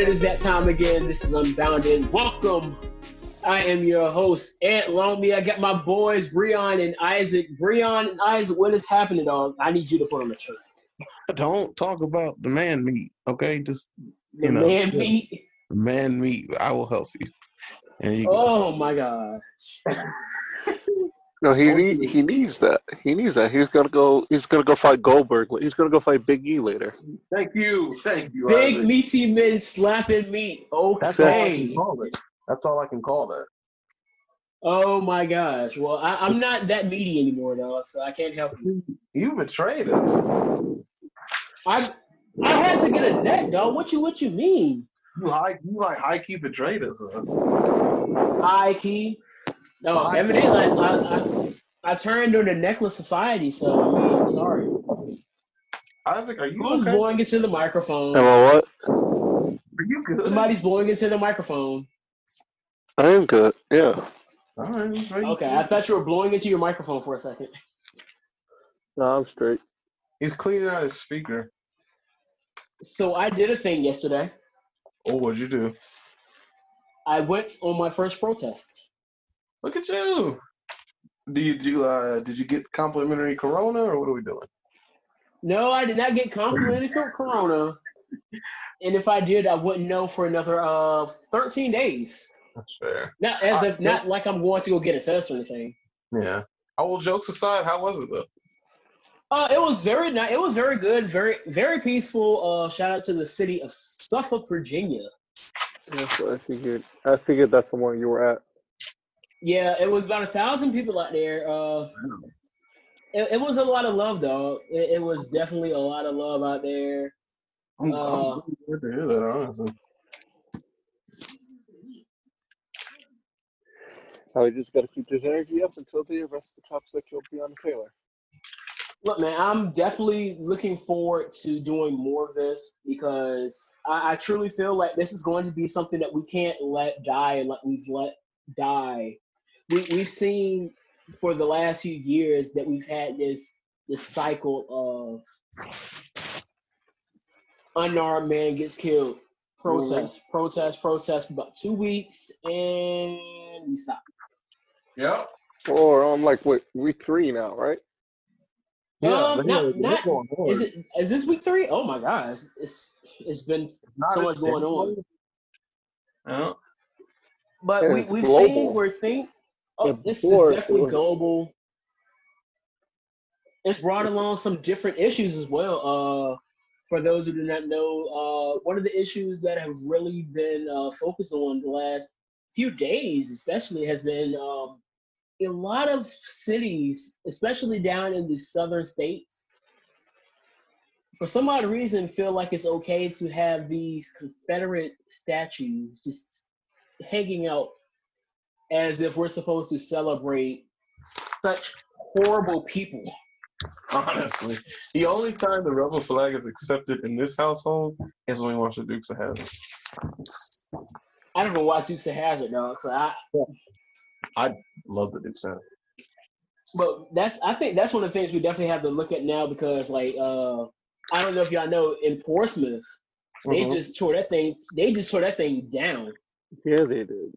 It is that time again. This is Unbounded. Welcome. I am your host, Ed Longme. I got my boys, Breon and Isaac. Breon and Isaac, what is happening, dog? I need you to put on the shirts. Don't talk about the man meat, okay? Just The You know, man meat. man meat. I will help you. You go. Oh my god. No, he need, he needs that. He needs that. He's gonna go. He's gonna go fight Goldberg. He's gonna go fight Big E later. Thank you, thank you. Big Isaac. meaty men slapping meat. Okay, that's all I can call it. That's all I can call that. Oh my gosh. Well, I, I'm not that meaty anymore, dog, so I can't help you. You betrayed us. I I had to get a net, dog. What you what you mean? You high, you like high key betrayed us. huh? High key. No, High evidently I, I, I, I turned into the necklace society, so I mean, I'm sorry. Isaac, are you Who's okay? blowing into the microphone? Am I what? Are you good? Somebody's blowing into the microphone. I am good. Yeah. All right. great. Okay, I thought you were blowing into your microphone for a second. No, I'm straight. He's cleaning out his speaker. So I did a thing yesterday. Oh, what'd you do? I went on my first protest. Look at you. Do you do? Uh, did you get complimentary Corona, or what are we doing? No, I did not get complimented for Corona. And if I did, I wouldn't know for another uh 13 days. That's fair. Not as Uh, if not like I'm going to go get a test or anything. Yeah. All jokes aside, how was it though? Uh, it was very nice. It was very good. Very very peaceful. Uh, shout out to the city of Suffolk, Virginia. That's what I figured. I figured that's the one you were at. Yeah, it was about a thousand people out there. Uh, it, it was a lot of love though. It, it was definitely a lot of love out there. I'm, Uh, I'm good to hear that, honestly. Oh, we just gotta keep this energy up until the rest of the top six will be on the Taylor. Look, man, I'm definitely looking forward to doing more of this because I, I truly feel like this is going to be something that we can't let die like we've let die. We, we've seen for the last few years that we've had this this cycle of unarmed man gets killed, protest, protest, protest for about two weeks, and we stop. Yep. Or on like what week three now, right? Yeah, Um, not- not- Is it is this week three? Oh my gosh, it's it's been Not so much going on. stimulating. Yeah. But Yeah, we, we've global. seen where things. Oh, this is definitely was- global. It's brought along some different issues as well. Uh, for those who do not know, uh, one of the issues that have really been uh, focused on the last few days, especially, has been um, a lot of cities, especially down in the southern states, for some odd reason, feel like it's okay to have these Confederate statues just hanging out as if we're supposed to celebrate such horrible people. Honestly, the only time the rebel flag is accepted in this household is when we watch the Dukes of Hazzard. I don't even watch Dukes of Hazzard, dog. So I, Love the Dukes of Hazzard. but that's I think that's one of the things we definitely have to look at now because like uh I don't know if y'all know in Portsmouth they Mhm. just tore that thing they just tore that thing down. Yeah, they did.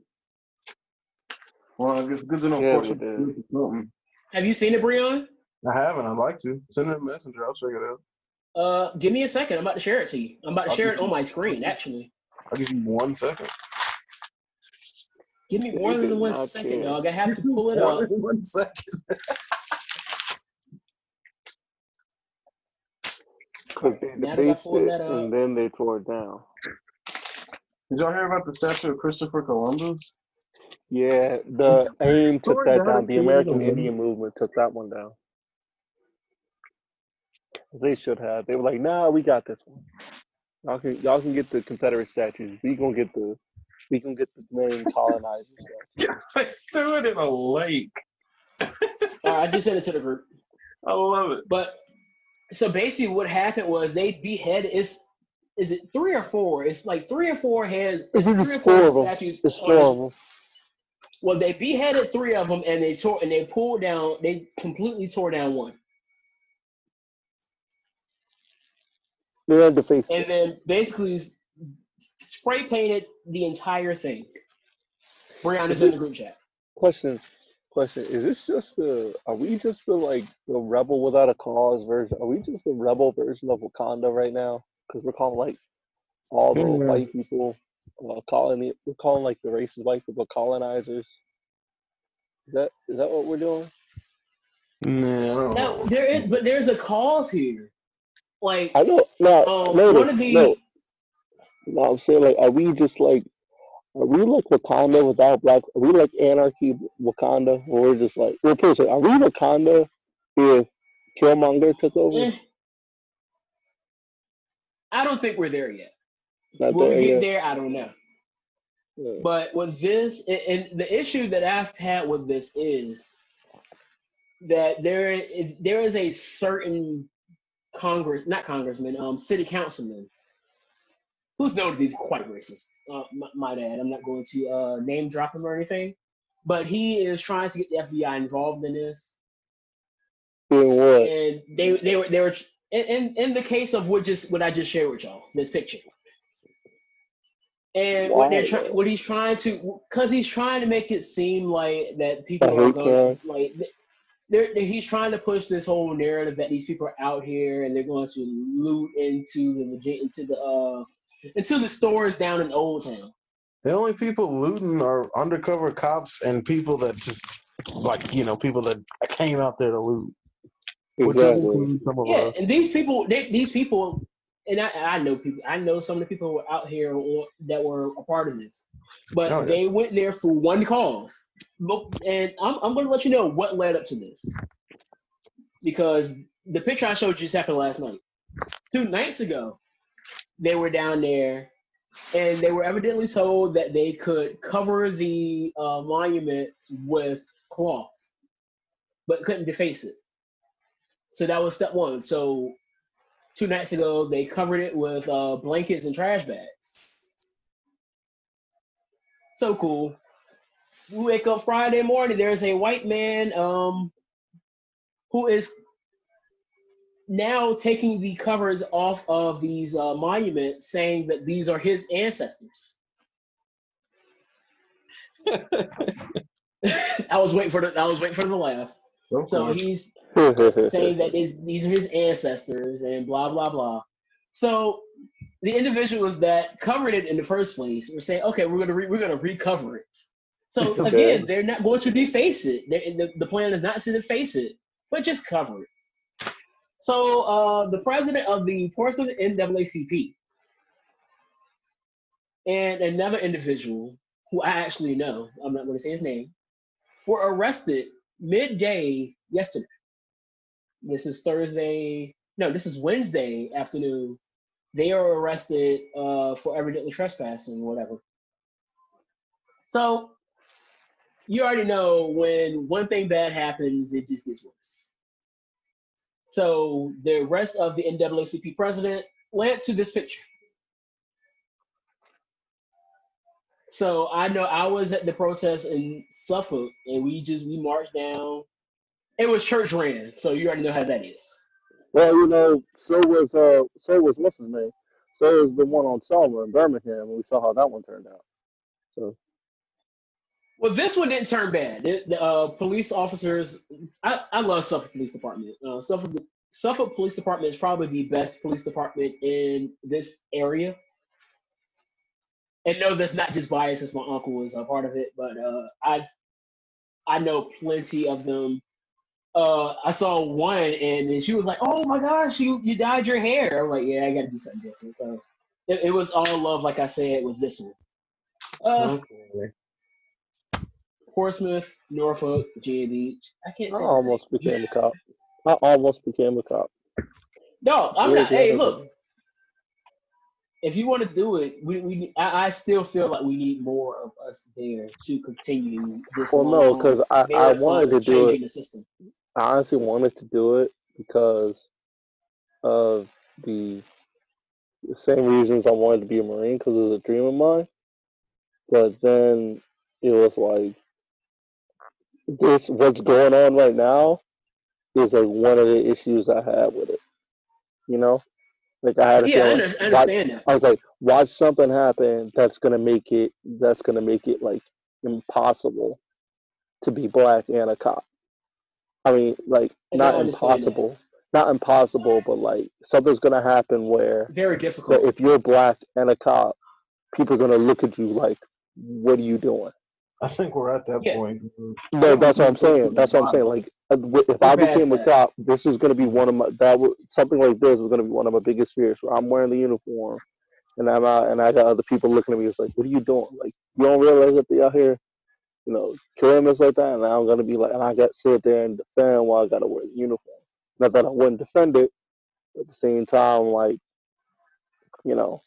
Well, it's good to know. Yeah, Portsmouth we did. is doing something. Have you seen it, Breon? I haven't. I'd like to. Send it a messenger. I'll check it out. Uh, give me a second. I'm about to share it to you. I'm about to share it on my screen. Actually, I'll give you one second. give me more than did one not second, care. dog. I have to pull it up. One second. Because they Now that I debased it and then they tore it down. Did y'all hear about the statue of Christopher Columbus? Yeah, the AIM took that down down. The American. Indian movement took that one down. They should have. They were like, "Nah, we got this one. Y'all can y'all can get the Confederate statues. We gonna get the we gonna get the million colonizers." Yeah, they threw it in a lake. All right, I just sent it to the group. I love it. But so basically, what happened was they beheaded. Is is it three or four? It's like three or four heads. It's think three or it's four of four 'em. statues. It's on four this- of them. Well, they beheaded three of them, and they tore and they pulled down. They completely tore down one. They had to face and then basically spray painted the entire thing. Brianna's Is in the group chat. question. Question: Is this just the? Are we just the like the rebel without a cause version? Are we just the rebel version of Wakanda right now? Because we're calling like all the white people, calling it. We're calling like the racist white people colonizers. Is that is that what we're doing? Nah, No, there is, but there's a cause here. Like, I know. No, um, no, one no. No, I'm saying like, are we just like, are we like Wakanda without black? Are we like anarchy Wakanda? Or we're just like, we're person. Are we Wakanda if Killmonger took over? eh, I don't think we're there yet. Not Will there we get there? I don't know. Yeah. But with this, and, the issue that I've had with this is that there is there is a certain Congress, not congressman, um, city councilman, who's known to be quite racist. Uh, my, my dad. I'm not going to uh, name drop him or anything, but he is trying to get the FBI involved in this. What? and they they were they were in in, in the case of what just what I just shared with y'all this picture. And what they're Why, trying, what he's trying to, because he's trying to make it seem like that people are hate going like. They're, they're, he's trying to push this whole narrative that these people are out here and they're going to loot into the legit into the uh into the stores down in Old Town. The only people looting are undercover cops and people that just like you know people that came out there to loot, which Exactly. some of Yeah, us. and these people, they, these people, and I, I know people, I know some of the people who were out here that were a part of this, but Oh, yeah. they went there for one cause. And I'm, I'm going to let you know what led up to this, because the picture I showed you just happened last night. Two nights ago, they were down there, and they were evidently told that they could cover the uh, monuments with cloth, but couldn't deface it. So that was step one. So two nights ago, they covered it with uh, blankets and trash bags. So cool. We wake up Friday morning. There's a white man um, who is now taking the covers off of these uh, monuments, saying that these are his ancestors. I was waiting for the I was waiting for the laugh. So he's saying that these these are his ancestors and blah blah blah. So the individuals that covered it in the first place were saying, okay, we're gonna re- we're gonna recover it. So Okay. again, they're not going to deface it. The, the plan is not to deface it, but just cover it. So uh, the president of the Portsmouth NAACP and another individual who I actually know, I'm not going to say his name, were arrested midday yesterday. This is Thursday. No, this is Wednesday afternoon. They are arrested uh, for evidently trespassing whatever. So you already know when one thing bad happens, it just gets worse. So the rest of the NAACP president led to this picture. So I know I was at the protest in Suffolk, and we just we marched down. It was church ran, so you already know how that is. Well, you know, so was uh, so was what's his name? So was the one on Selma in Birmingham, and we saw how that one turned out. So Well, this one didn't turn bad. The, the, uh, police officers, I, I love Suffolk Police Department. Uh, Suffolk Suffolk Police Department is probably the best police department in this area. And no, that's not just bias, since my uncle was a part of it, but uh, I've I know plenty of them. Uh, I saw one, and then she was like, "Oh my gosh, you you dyed your hair." I'm like, "Yeah, I got to do something different." So it, it was all love, like I said, with this one. Uh, Okay. Portsmouth, Norfolk, Virginia Beach. I can't I say. the almost same. became a cop. I almost became a cop. No, I'm not. Hey, look. If you want to do it, we, we I, I still feel like we need more of us there to continue this. Well, no, because I, I wanted to do it. the system. I honestly wanted to do it because of the, the same reasons I wanted to be a Marine because it was a dream of mine. But then it was like this what's going on right now is like one of the issues I had with it. You know? Like I had a Yeah, I, feeling. under, I watch- understand that. I was like, watch something happen that's gonna make it that's gonna make it like impossible to be black and a cop. I mean, like I not understand that. impossible, not impossible, but like something's gonna happen where Very that difficult. if you're black and a cop, people are gonna look at you like, "What are you doing?" I think we're at that Yeah. point. No, that's what I'm saying. That's what I'm saying. Like, uh, if I became a cop, this is gonna be one of my that would something like this is gonna be one of my biggest fears. Where I'm wearing the uniform, and I'm out, and I got other people looking at me. It's like, what are you doing? Like, you don't realize that they out here, you know, killing us like that. And I'm gonna be like, and I got to sit there and defend while I gotta wear the uniform. Not that I wouldn't defend it, but at the same time, like, you know,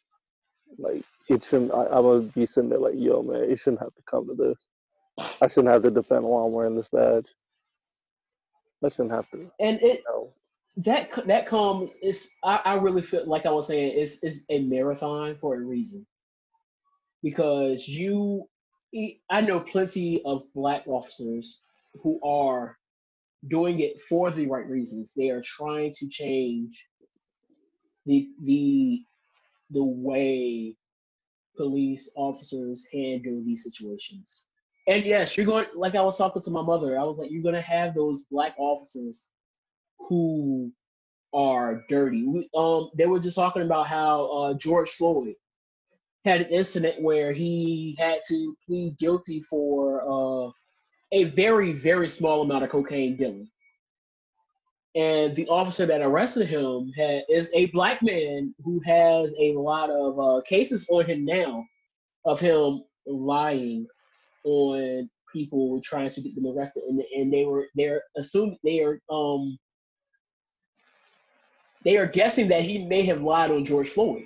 like it shouldn't. I, I'm gonna be sitting there like, yo, man, it shouldn't have to come to this. I shouldn't have to defend while I'm wearing this badge. I shouldn't have to. And it No. that that comes is I, I really feel like I was saying it's it's a marathon for a reason because you I know plenty of black officers who are doing it for the right reasons. They are trying to change the the the way police officers handle these situations. And yes, you're going like I was talking to my mother. I was like, you're gonna have those black officers who are dirty. We, um, they were just talking about how uh, George Floyd had an incident where he had to plead guilty for uh, a very, very small amount of cocaine dealing. And the officer that arrested him had, is a black man who has a lot of uh, cases on him now of him lying on people trying to get them arrested, and, and they were they're assuming they are um they are guessing that he may have lied on George Floyd,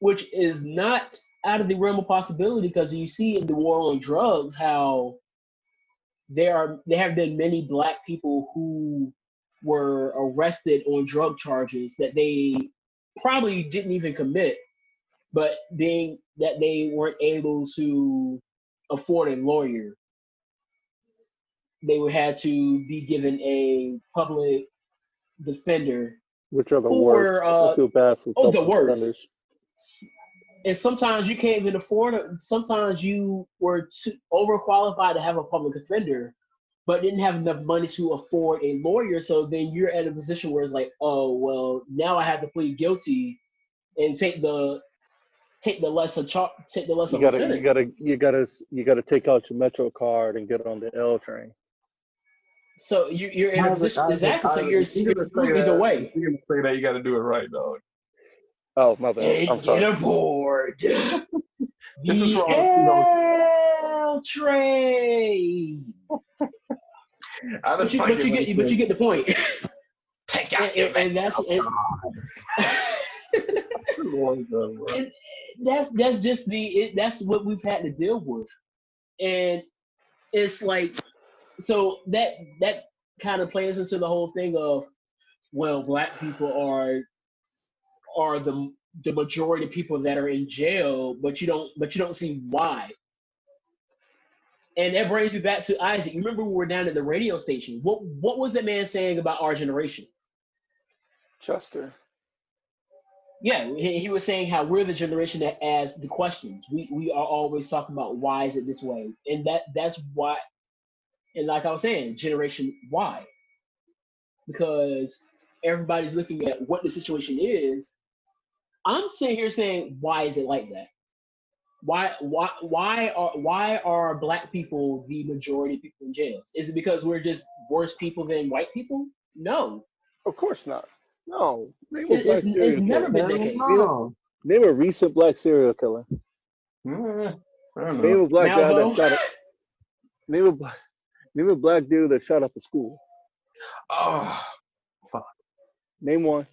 which is not out of the realm of possibility because you see in the war on drugs how there are there have been many black people who were arrested on drug charges that they probably didn't even commit, but being that they weren't able to afford a lawyer, they would have to be given a public defender Which are the worst? uh, I feel bad for oh the worst. Defenders. And sometimes you can't even afford it. Sometimes you were too overqualified to have a public defender, but didn't have enough money to afford a lawyer. So then you're at a position where it's like, oh well, now I have to plead guilty and take the take the lesser char- take the lesser You gotta, sentence. you gotta, you gotta, you gotta take out your Metro card and get on the L train. So you, you're in a position exactly. So you're, if you're you're gonna either way. You're gonna say that you got to do it right, dog. Oh my bad. I'm sorry. get aboard. the This is the L train. I But you, but you get, but you get the point. Take and, and, and that's and, and that's that's just the it, that's what we've had to deal with, and it's like so that that kind of plays into the whole thing of well, black people are are the the majority of people that are in jail, but you don't but you don't see why. And that brings me back to Isaac. You remember we were down at the radio station. What what was that man saying about our generation? Chester. Yeah, he, he was saying how we're the generation that asks the questions. We we are always talking about why is it this way, and that that's why. And like I was saying, generation Y, because everybody's looking at what the situation is. I'm sitting here saying, why is it like that? Why why why are why are black people the majority of people in jails? Is it because we're just worse people than white people? No, Of course not. No. Name a it's, it's never been the case. No. Name a recent black serial killer. Mm, I don't know. Name a black guy that shot up. Name a black. Name a black dude that shot up a school. Oh, Name one.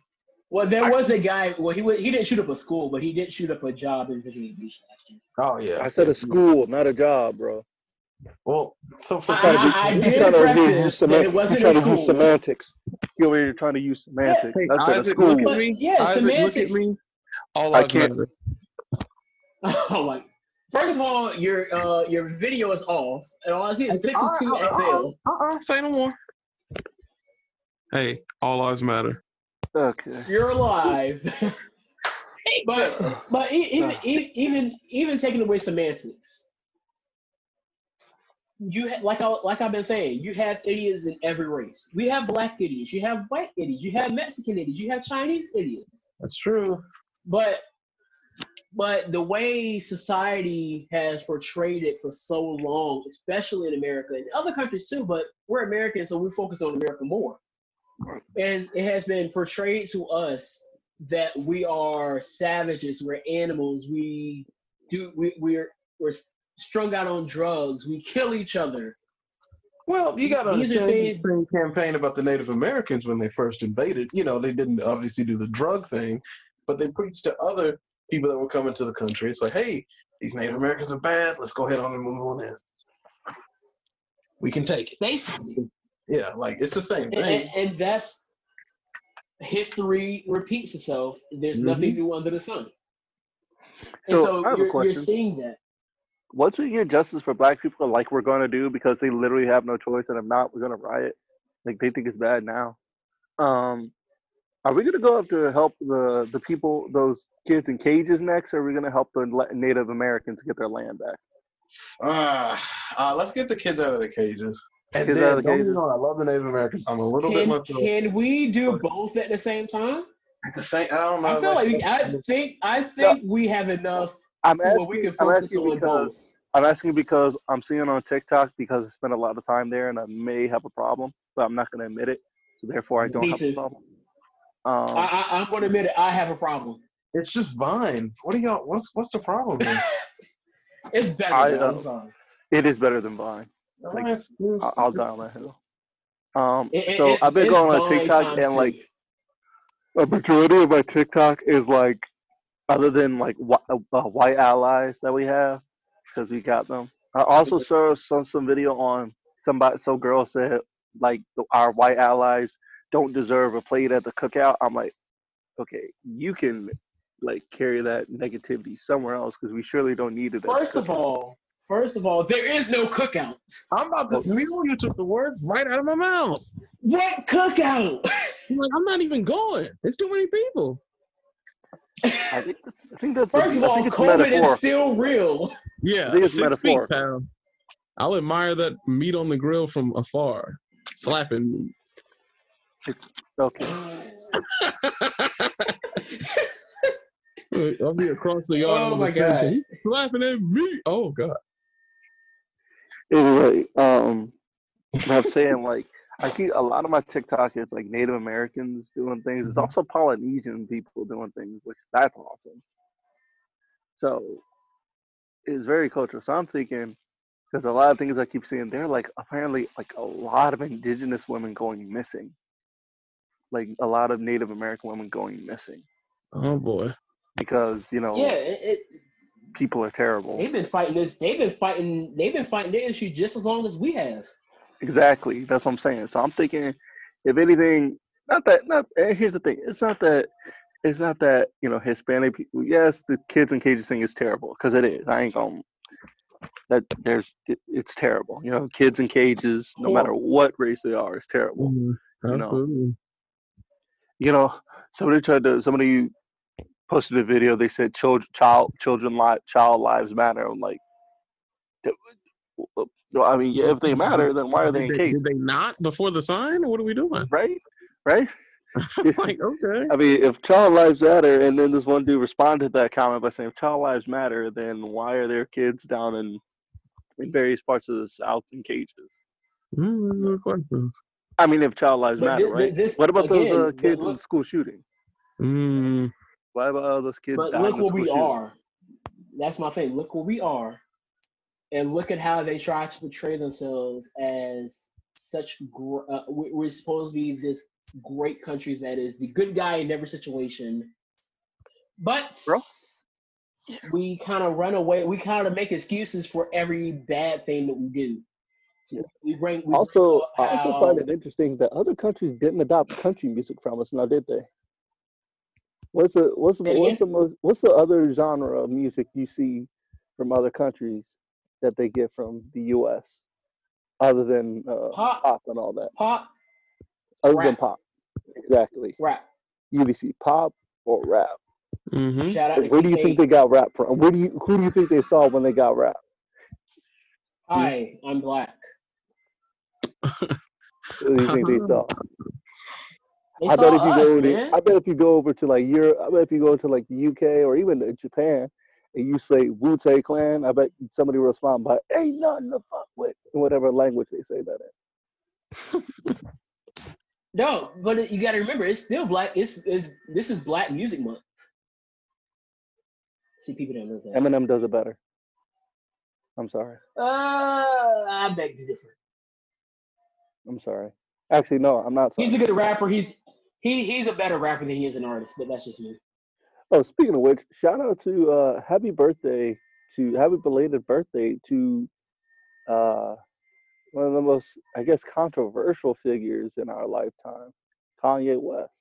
Well, there was a guy. Well, he was, he didn't shoot up a school, but he did shoot up a job in Virginia Beach last year. oh yeah. I said a school, not a job, bro. Well, so for I- Trying to I- I be- did trying to use that it semantics. wasn't trying a to use school. semantics. He over here trying to use semantics. Hey, That's at a school. look at But me. yeah, Isaac, look at semantics. me. All I can't- matter. Oh my! First of all, your uh your video is off, and all I see is Pixel Two XL. Uh-uh, say no more. Hey, all lives matter. Okay. You're alive. but but e- even uh. e- even even taking away semantics, you ha- like I like I've been saying, you have idiots in every race. We have black idiots, you have white idiots, you have Mexican idiots, you have Chinese idiots. That's true. But but the way society has portrayed it for so long, especially in America and other countries too, but we're Americans, so we focus on America more. And it has been portrayed to us that we are savages, we're animals, we do we, we're we're strung out on drugs, we kill each other. Well, you got to understand things- the same campaign about the Native Americans when they first invaded. You know, they didn't obviously do the drug thing, but they preached to other people that were coming to the country. It's like, hey, these Native Americans are bad. Let's go ahead on and move on in. We can take it. Basically. Yeah, like it's the same thing. and, and that's history repeats itself. There's Mhm. nothing new under the sun. And So, so, I have you're, you're seeing that. Once we get justice for black people, like we're going to do, because they literally have no choice, and if not, we're going to riot. Like they think it's bad now. Um, are we going to go up to help the the people, those kids in cages next, or are we going to help the Native Americans get their land back? Uh, uh, let's get the kids out of the cages. And then, out of the don't get me cages. wrong, I love the Native Americans. I'm a little bit Can, more. can we do both at the same time? It's the same. I don't know. I feel like we, I think I think we have enough I'm where asking, we can I'm focus asking on because both. I'm asking because I'm seeing on TikTok because I spend a lot of time there, and I may have a problem, but I'm not going to admit it. So therefore, I don't Me have too. a problem. Um, I, I, I'm going to admit it. I have a problem. It's just Vine. What are y'all? What's what's the problem here? It's better. I, though, I'm uh, sorry. it is better than Vine. Like, It's- it's- I'll, I'll die on that hill. Um, It- it- so I've been going on TikTok times and like a majority of my TikTok is like, other than like wh- uh, white allies that we have, because we got them. I also saw some some video on somebody. So girl said like the- our white allies don't deserve a plate at the cookout. I'm like, okay, you can like carry that negativity somewhere else because we surely don't need it. First of all, first of all, there is no cookout. I'm about to mule. You took the words right out of my mouth. What cookout? I'm like, I'm not even going. There's too many people. I think that's, I think that's First of all, think it's COVID is still real. Yeah, I think it's six feet, metaphor. pal. I'll admire that meat on the grill from afar, slapping. Okay. I'll be across the yard. Oh my God. and he's slapping at me. Oh god. Anyway, um, I'm saying like I see a lot of my TikTok is like Native Americans doing things. It's also Polynesian people doing things, which that's awesome. So it's very cultural. So I'm thinking because a lot of things I keep seeing, they're like apparently like a lot of indigenous women going missing. Like a lot of Native American women going missing Oh boy. because you know Yeah, it, it, people are terrible. they've been fighting this. They've been fighting. They've been fighting the issue just as long as we have. Exactly. That's what I'm saying. So I'm thinking, if anything, not that. Not and here's the thing. It's not that. It's not that you know Hispanic people. Yes, the kids in cages thing is terrible because it is. I ain't gonna. That there's it, it's terrible. You know, kids in cages, no matter what race they are, is terrible. Mhm, know. Absolutely. You know, somebody tried to. Somebody posted a video. They said child, child, children, li- child lives matter. I'm like, th- I mean, if they matter, then why are they in Did they, cages? did they not before the sign? What are we doing? Right? Right? like okay. I mean, if child lives matter, and then this one dude responded to that comment by saying, if child lives matter, then why are there kids down in in various parts of the South in cages? Mm, that's a good question. I mean, if child lives But matter, thi- right? this- what about again, those uh, but kids in look- the school shooting? Mm, Why about all those kids But look in the where we shooting? are. That's my thing. Look where we are, and look at how they try to portray themselves as such. Gr- uh, we- we're supposed to be this great country that is the good guy in every situation, but Bro. we kind of run away. We kind of make excuses for every bad thing that we do. So we bring. We Also, bring I also how- find it interesting that other countries didn't adopt country music from us, now did they? What's the what's the, what's the most what's the other genre of music you see from other countries that they get from the U.S. other than uh, Pop. pop and all that? pop Other than pop, exactly. rap. either see pop or rap. Mm-hmm. Shout out to Where do you think they got rap from? Where do you who do you think they saw when they got rap? Hi, I'm black. Who do you think they saw? I bet if you us, go to. I bet if you go over to like Europe, I bet if you go to like the UK or even Japan and you say Wu Tang Clan, I bet somebody will respond by "Ain't nothing to fuck with" in whatever language they say that in. No, but you got to remember, it's still black. It's, it's this is Black Music Month. See, people don't know that. Eminem does it better. I'm sorry. Uh, I beg to differ. I'm sorry. Actually, no, I'm not sorry. He's a good rapper. He's he he's a better rapper than he is an artist, but that's just me. Oh, speaking of which, shout out to uh happy birthday to happy belated birthday to uh one of the most I guess controversial figures in our lifetime, Kanye West.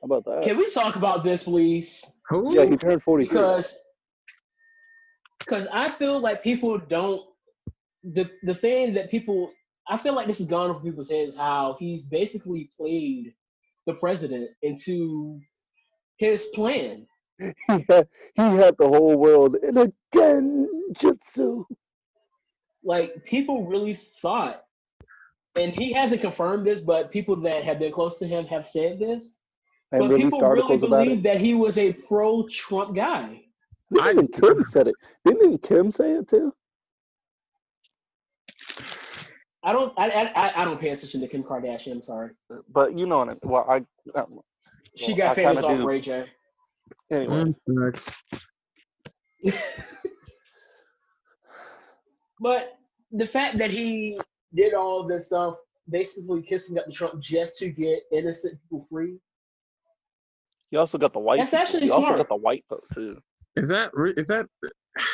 How about that? Can we talk about this, please? Who? yeah, he turned 43. Because because I feel like people don't the the thing that people I feel like this is gone over people's heads how he's basically played the president into his plan. he had, he had the whole world in a genjutsu. like people really thought and he hasn't confirmed this but people that have been close to him have said this And but people really articles believe that he was a pro-trump guy Didn't I- even Kim said it. Didn't even Kim say it too? I don't i i, I don't pay attention to kim kardashian i'm sorry But you know what? I- Well, I um, she Well, got I famous kinda off do. ray j anyway. Mm, next. but the fact that he did all of this stuff basically kissing up to trump just to get innocent people free He also got the white. That's people. actually he also got the white vote too. Is that re- is that?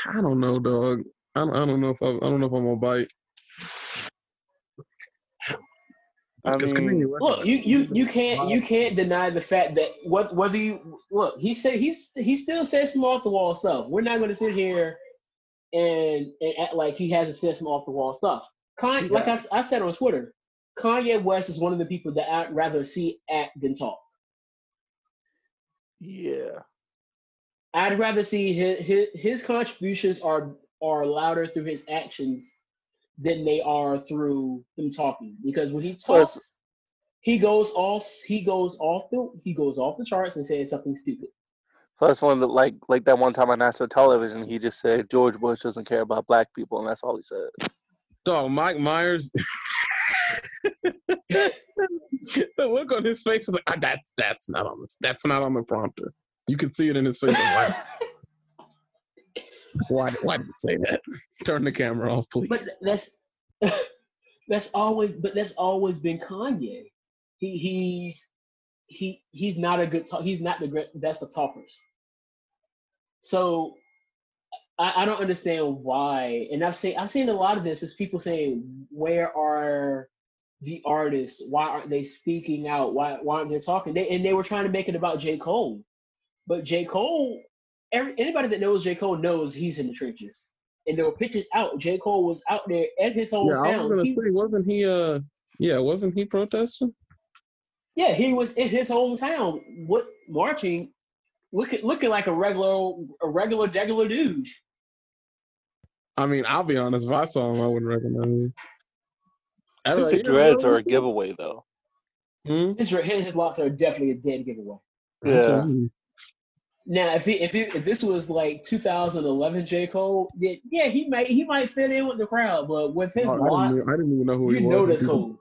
I don't know, dog. I don't, I don't know if I, I don't know if I'm gonna bite. I mean, Look, you you you can't you can't deny the fact that what whether you look he said he's he still says some off the wall stuff. We're not going to sit here and and act like he hasn't said some off the wall stuff. Kanye, like I said on Twitter, Kanye West is one of the people that I'd rather see act than talk. Yeah. I'd rather see his his, his contributions are are louder through his actions than they are through him talking. Because when he Plus- talks, he goes off he goes off the he goes off the charts and says something stupid. Plus, one that like like that one time on national television, he just said George Bush doesn't care about black people, and that's all he said. Dog, Mike Myers. the look on his face was like, ah, "That's that's not on this. That's not on the prompter." You can see it in his face. Like, why? Why? Why did you say that? Turn the camera off, please. but that's that's always but that's always been Kanye. He he's he he's not a good talk. He's not the great, best of talkers. So I, I don't understand why. And I've seen I've seen a lot of this is people saying, "Where are the artists? Why aren't they speaking out? Why why aren't they talking?" They, and they were trying to make it about J Cole, but J Cole. Every, anybody that knows J Cole knows he's in the trenches. And there were pictures out. J. Cole was out there at his yeah, I was hometown. gonna He- say, wasn't he? Uh, yeah, wasn't he protesting? Yeah, he was in his hometown, what marching, looking looking like a regular a regular regular dude. I mean, I'll be honest. If I saw him, I wouldn't recognize him. I'd be like, Stupid dreads are a giveaway, though. Hmm? His his, his locks are definitely a dead giveaway. Yeah. Telling you. Now, if he, if he, if this was like 2011 J Cole, yeah, yeah, he might he might fit in with the crowd, but with his Oh, I, didn't, even- I didn't even know who you he was. You know that's Cole.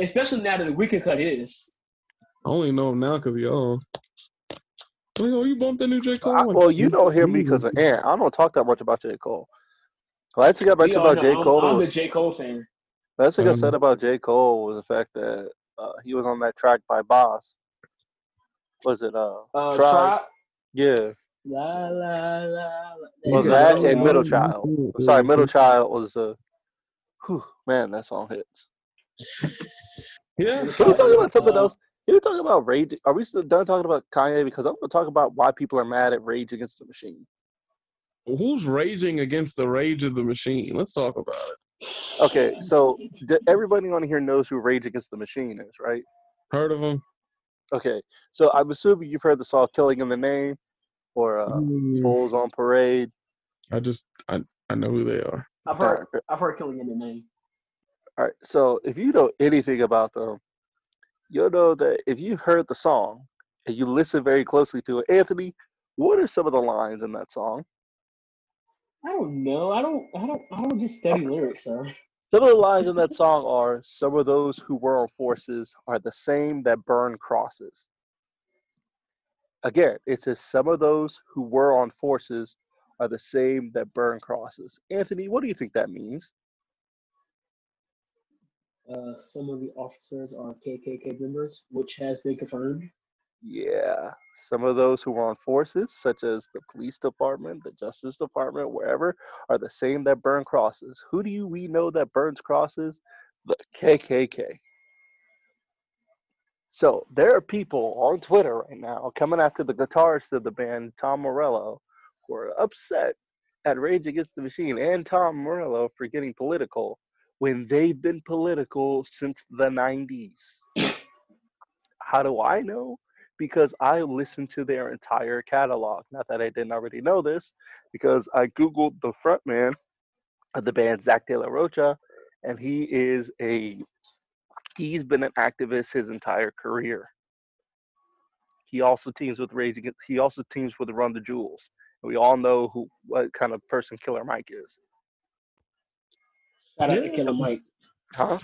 Especially now that the weekend cut is. I only know him now because y'all. Like, oh, you bumped into J. Cole? I- well, you know him because of Ant. I don't talk that much about J. Cole. Last thing I We mentioned all about know J. I'm- Cole I'm, was a J Cole fan. last thing I Um, said about J. Cole was the fact that uh, he was on that track by Bas. Was it uh, Uh, Tribe? Tribe. Yeah. La la la. la. Was that and yeah. Middle Child? Sorry, Middle Child was uh, whew, man, that song hits. Yeah. Can we talk about something Uh, else? Can we talk about Rage? Are we still done talking about Kanye? Because I'm going to talk about why people are mad at Rage Against the Machine. Who's raging against the rage of the machine? Let's talk about it. Okay, so d- everybody on here knows who Rage Against the Machine is, right? Heard of him? Okay, so I'm assuming you've heard the song "Killing in the Name" or uh, Mm, "Bulls on Parade." I just I I know who they are. I've heard I've heard killing in the name. All right, so if you know anything about them, you'll know that if you've heard the song and you listen very closely to it, Anthony, what are some of the lines in that song? I don't know. I don't I don't I don't just study lyrics, sir. Some of the lines in that song are some of those who were on forces are the same that burn crosses. Again, it says some of those who were on forces are the same that burn crosses. Anthony, what do you think that means? Uh, some of the officers are KKK members, which has been confirmed. Yeah, some of those who are on forces, such as the police department, the justice department, wherever, are the same that burn crosses. Who do you we know that burns crosses? The KKK. So there are people on Twitter right now coming after the guitarist of the band, Tom Morello, who are upset at Rage Against the Machine and Tom Morello for getting political when they've been political since the 90s. How do I know? Because I listened to their entire catalog. Not that I didn't already know this, because I Googled the frontman of the band, Zach De La Rocha, and he is a he's been an activist his entire career. He also teams with Rage Against, he also teams with Run the Jewels. We all know who what kind of person Killer Mike is. Shout out to Killer Mike. Huh?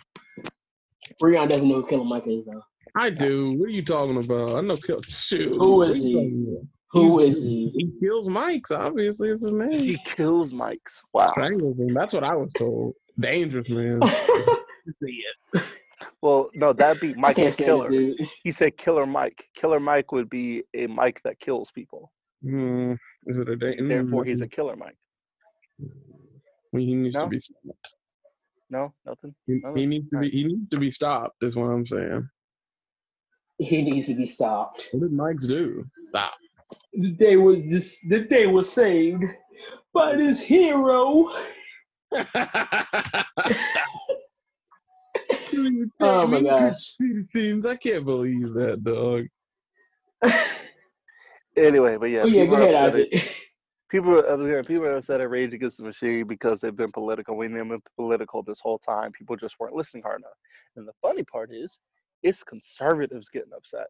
Breon doesn't know who Killer Mike is though. I do. What are you talking about? I know. Kill, shoot. Who what is are you he? talking about? Who He's- is he? He kills mics. Obviously, it's his name. He kills Mike's. Wow. That's what I was told. Dangerous man. Well, no, that'd be I Mike the Killer. He said Killer Mike. Killer Mike would be a Mike that kills people. Hmm. Is it a day? Therefore, he's a killer Mike. He needs No? to be. stopped. No, nothing. He, Oh, he needs to be. He needs to be stopped. Is what I'm saying. He needs to be stopped. What did Mike's do? Stop. The day was this. The day was saved by this hero. Oh my gosh. Citizens. I can't believe that, dog. Anyway, but yeah, oh yeah, people go are ahead, upset Isaac. people are yeah, people are upset at Rage Against the Machine because they've been political. We've been political this whole time. People just weren't listening hard enough. And the funny part is, it's conservatives getting upset.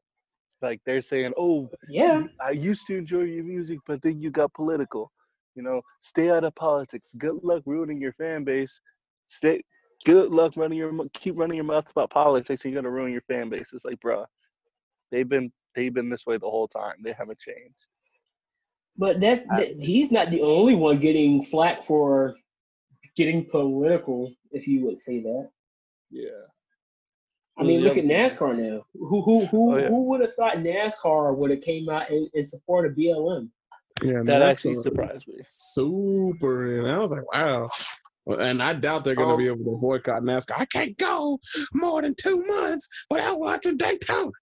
Like they're saying, "Oh, Yeah, I used to enjoy your music, but then you got political. You know, stay out of politics. Good luck ruining your fan base. Stay. Good luck running your keep running your mouth about politics. And you're gonna ruin your fan base. It's like, bruh, they've been they've been this way the whole time. They haven't changed. but that's that, he's not the only one getting flack for getting political, if you would say that. Yeah. I mean, look at NASCAR now. Who who who Oh, yeah. who would have thought NASCAR would have came out in, in support of BLM? Yeah, That NASCAR actually surprised me. Super, and I was like, wow. And I doubt they're going to Um, be able to boycott NASCAR. I can't go more than two months without watching Daytona.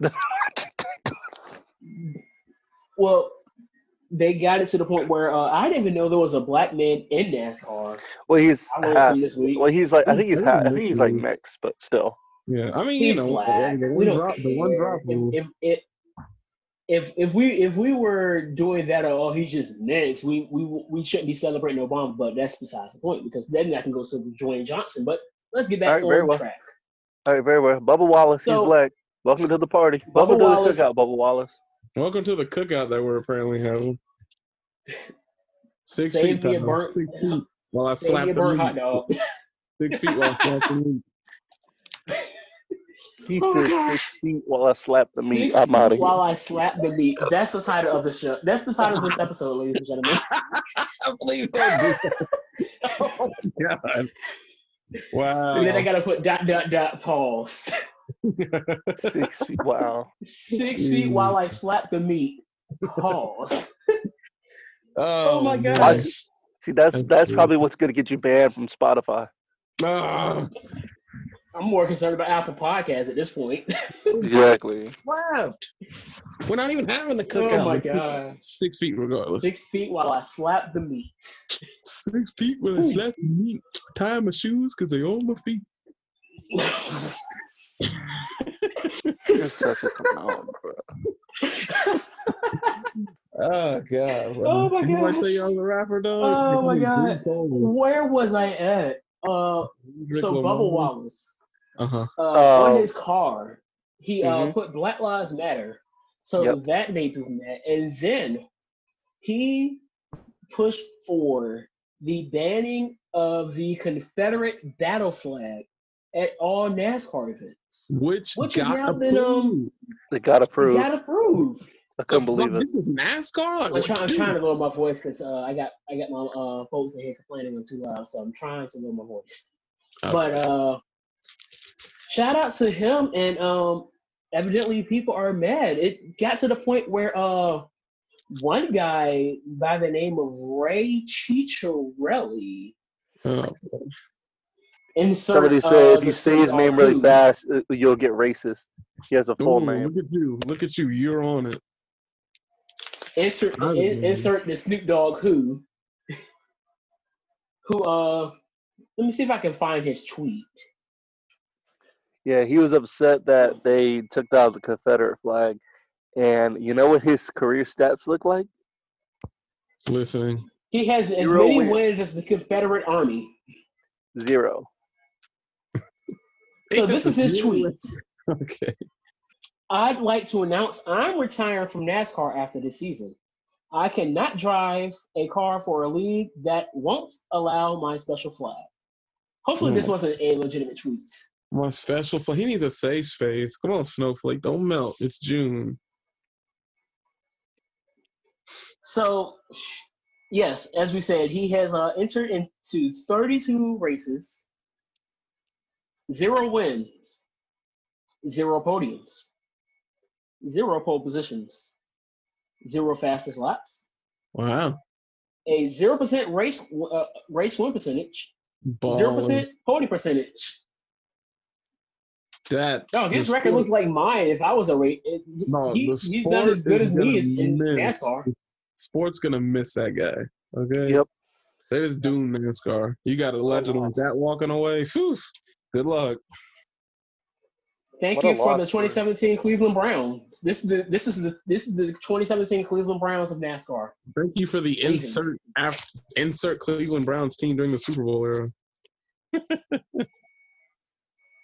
Well, they got it to the point where uh, I didn't even know there was a black man in NASCAR. Well, he's I half, this week. well, he's like I think he's half, I think he's like mixed. mixed, but still. Yeah, I mean, He's you know, black. the we one don't drop, care. the one drop rule. if, if if if if we if we were doing that, or oh, he's just next, we we we shouldn't be celebrating Obama. But that's besides the point because then I can go to Dwayne Johnson. But let's get back Alright, very on well. track. All right, very well. Bubba Wallace, So- he's black. Welcome to the party. Bubba Welcome to Wallace- the cookout, Bubba Wallace. Welcome to the cookout that we're apparently having. Six Save feet, me a Tyler. burnt- six feet. While I Save slap me the burnt hot dog. Six feet while I slap the meat. He Oh, said six feet while I slap the meat. I'm out of here. While I slap the meat. That's the title of the show. That's the title of this episode, ladies and gentlemen. Please don't that. Oh, God. Wow. And then I gotta put dot dot dot pause. Six feet. Wow. Six feet while I slap the meat. Pause. oh, Oh my man. gosh. See, that's that's probably what's gonna get you banned from Spotify. Ah, I'm more concerned about Apple Podcasts at this point. Exactly. slapped. We're not even having the cookout. oh my It's six- gosh. Six feet regardless. Six feet while I slap the meat. Six feet while I Ooh. slap the meat. Tie my shoes because they on my feet. You're such a clown, bro. Oh god. Oh, my You want to say I was a rapper, dog? Oh, my God. Where was I at? Uh, so Bubba Wallace, Uh huh. uh, Oh. on his car, he uh, Mhm. put Black Lives Matter. So Yep. that made people mad. And then he pushed for the banning of the Confederate battle flag at all NASCAR events. Which, Which has got now been, um, approved. They got It approved. got approved. I couldn't So, believe it. This is NASCAR. Like, I'm, try- I'm trying to lower my voice because uh, I got I got my uh, folks in here complaining I'm too loud, so I'm trying to lower my voice. Okay. But uh, shout out to him, and um, evidently people are mad. It got to the point where uh, one guy by the name of Ray Ciccarelli. Oh, Insert, Somebody uh, said if you say his name really fast, uh, you'll get racist. He has a full Ooh, name. Look at you. Look at you. You're on it. Insert, in, insert the Snoop Dogg who. Who uh, let me see if I can find his tweet. Yeah, he was upset that they took down the Confederate flag. And you know what his career stats look like? Listening. He has as Zero many wins. wins as the Confederate Army. Zero. So this is his tweet. Okay. I'd like to announce I'm retiring from NASCAR after this season. I cannot drive a car for a league that won't allow my special flag. Hopefully, this Hmm. wasn't a legitimate tweet. My special fl- He needs a safe space. Come on, Snowflake. Don't melt. It's June. So, yes, as we said, he has uh, entered into 32 races, zero wins, zero podiums, zero pole positions, zero fastest laps, Wow. a zero percent race uh, race win percentage, Ball. zero percent podium percentage. That. No, his record sport- looks like mine if I was a race. No, he, he's done as good as me gonna in. NASCAR. Sport's gonna miss that guy. Okay. Yep. They just doomed NASCAR. You got a legend like that walking away. Phew. Good luck. Thank What you for the loss for- 2017 Cleveland Browns. This is the this is the this is the 2017 Cleveland Browns of NASCAR. Thank you for the Amazing. insert af- insert Cleveland Browns team during the Super Bowl era.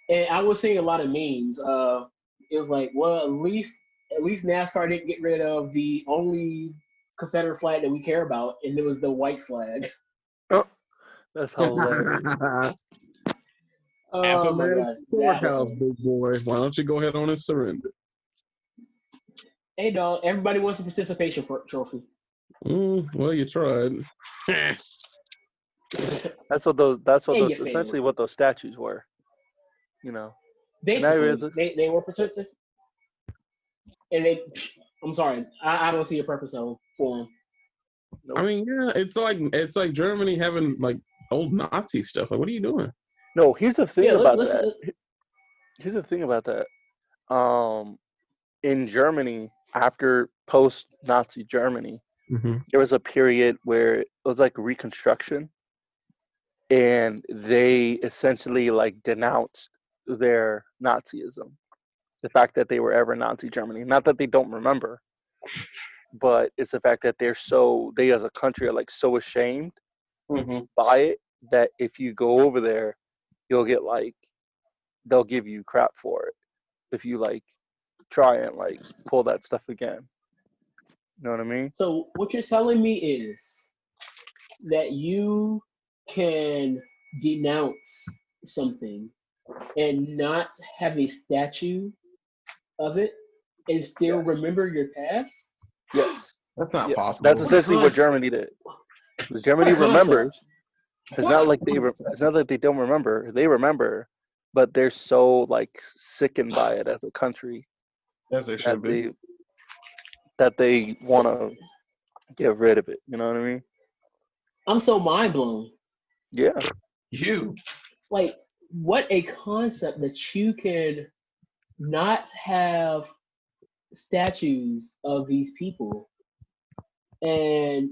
And I was seeing a lot of memes. Uh, it was like, well, at least at least NASCAR didn't get rid of the only Confederate flag that we care about, and it was the white flag. Oh, that's hilarious. Oh my Appomattox gosh, that was Courthouse, big boy. Why don't you go ahead on and surrender? Hey, dog! Everybody wants a participation trophy. Mm, well, you tried. That's what those. That's what Yeah, those. Essentially, what those statues were. You know. Basically, realize- they, they were participants, and they. I'm sorry, I, I don't see a purpose of for them. Nope. I mean, yeah, it's like it's like Germany having like old Nazi stuff. Like, what are you doing? No, here's the thing Yeah, about let's- that. Here's the thing about that. Um, in Germany, after post-Nazi Germany, Mm-hmm. there was a period where it was like Reconstruction, and they essentially like denounced their Nazism, the fact that they were ever Nazi Germany. Not that they don't remember, but it's the fact that they're so they as a country are like so ashamed mm-hmm. by it that if you go over there, you'll get like they'll give you crap for it if you like try and like pull that stuff again. You know what I mean? So what you're telling me is that you can denounce something and not have a statue of it and still Yes. remember your past. Yes. That's not Yeah, possible. That's essentially what concept? Germany did. 'Cause Germany What remembers. It's not like they. Re- it's not like they don't remember. They remember, but they're so like sickened by it as a country As they that should be. they that they want to get rid of it. You know what I mean? I'm so mind blown. Yeah. You. Like, what a concept that you can not have statues of these people and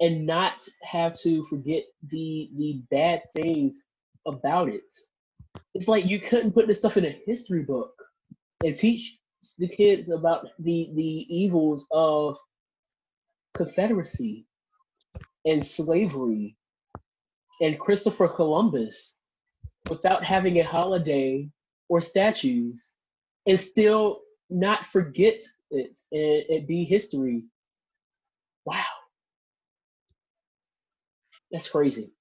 and not have to forget the the bad things about it. It's like you couldn't put this stuff in a history book. and teach the kids about the the evils of Confederacy and slavery and Christopher Columbus without having a holiday or statues and still not forget it and it be history. Wow. That's crazy.